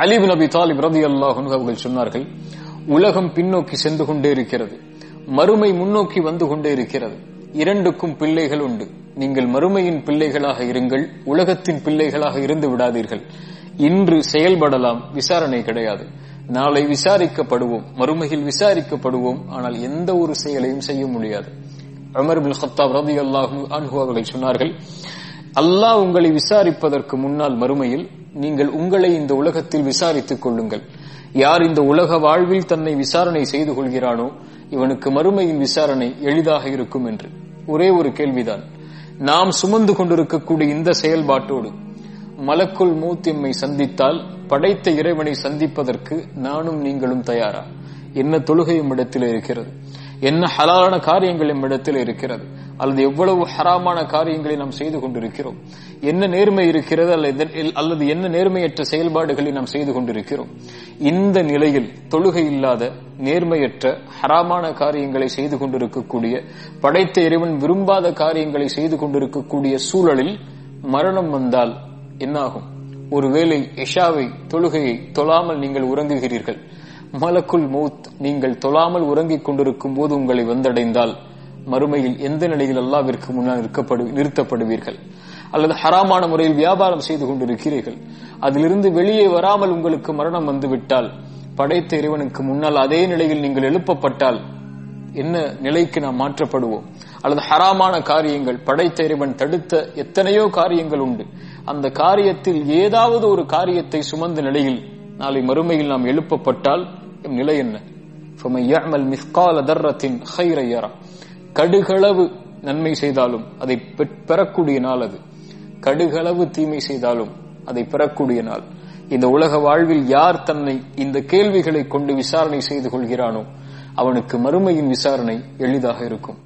அலிபு நபி தாலிப் ரதி அல்லாஹ் அவர்கள் சொன்னார்கள் உலகம் பின்னோக்கி சென்று கொண்டே இருக்கிறது மறுமை முன்னோக்கி வந்து கொண்டே இருக்கிறது. இரண்டுக்கும் பிள்ளைகள் உண்டு. நீங்கள் மறுமையின் பிள்ளைகளாக இருங்கள் உலகத்தின் பிள்ளைகளாக இருந்து விடாதீர்கள். இன்று செயல்படலாம் விசாரணை கிடையாது. நாளை விசாரிக்கப்படுவோம் மறுமையில் விசாரிக்கப்படுவோம் ஆனால் எந்த ஒரு செயலையும் செய்ய முடியாது. அமர் பின் ஹத்தாப் ரதி அல்லாஹு அன்ஹு அவர்கள் சொன்னார்கள் அல்லாஹ் உங்களை விசாரிப்பதற்கு முன்னால் மறுமையில் நீங்கள் உங்களை இந்த உலகத்தில் விசாரித்துக் கொள்ளுங்கள். யார் இந்த உலக வாழ்வில் தன்னை விசாரணை செய்து கொள்கிறானோ இவனுக்கு மறுமையின் விசாரணை எளிதாக இருக்கும் என்று. ஒரே ஒரு கேள்விதான். நாம் சுமந்து கொண்டிருக்கக்கூடிய இந்த செயல்பாட்டோடு மலக்குள் மூத்திம்மை சந்தித்தால் படைத்த இறைவனை சந்திப்பதற்கு நானும் நீங்களும் தயாரா? என்ன தொழுகையும் இடத்தில் இருக்கிறது. என்ன ஹலாலான காரியங்கள் இடத்தில் இருக்கிறது? அல்லது எவ்வளவு ஹராமான காரியங்களை நாம் செய்து கொண்டிருக்கிறோம்? என்ன நேர்மை இருக்கிறது அல்லது அல்லது என்ன நேர்மையற்ற செயல்பாடுகளை நாம் செய்து கொண்டிருக்கிறோம்? இந்த நிலையில் தொழுகை இல்லாத நேர்மையற்ற ஹராமான காரியங்களை செய்து கொண்டிருக்கக்கூடிய படைத்த இறைவன் விரும்பாத காரியங்களை செய்து கொண்டிருக்கக்கூடிய சூழலில் மரணம் வந்தால் என்னாகும்? ஒருவேளை இஷாவை தொழுகையை தொழாமல் நீங்கள் உறங்குகிறீர்கள். மலக்குள் மௌத் நீங்கள் தொழாமல் உறங்கிக் கொண்டிருக்கும் போது உங்களை வந்தடைந்தால் மறுமையில் எந்த நிலையில் அல்லாவிற்கு முன்னால் நிற்கப்படு நிறுத்தப்படுவீர்கள்? அல்லது ஹராமான முறையில் வியாபாரம் செய்து கொண்டிருக்கிறீர்கள்? அதிலிருந்து வெளியே வராமல் உங்களுக்கு மரணம் வந்துவிட்டால் படைத்த இறைவனுக்கு முன்னால் அதே நிலையில் நீங்கள் எழுப்பப்பட்டால் என்ன நிலைக்கு நாம் மாற்றப்படுவோம்? அல்லது ஹராமான காரியங்கள் படைத்த இறைவன் தடுத்த எத்தனையோ காரியங்கள் உண்டு. அந்த காரியத்தில் ஏதாவது ஒரு காரியத்தை சுமந்த நிலையில் நாளை மறுமையில் நாம் எழுப்பப்பட்டால் நிலை என்ன? கடுகளவு நன்மை செய்தாலும் அதை பெறக்கூடிய நாள் அது. கடுகளவு தீமை செய்தாலும் அதை பெறக்கூடிய நாள். இந்த உலக வாழ்வில் யார் தன்னை இந்த கேள்விகளை கொண்டு விசாரணை செய்து கொள்கிறானோ அவனுக்கு மறுமையின் விசாரணை எளிதாக இருக்கும்.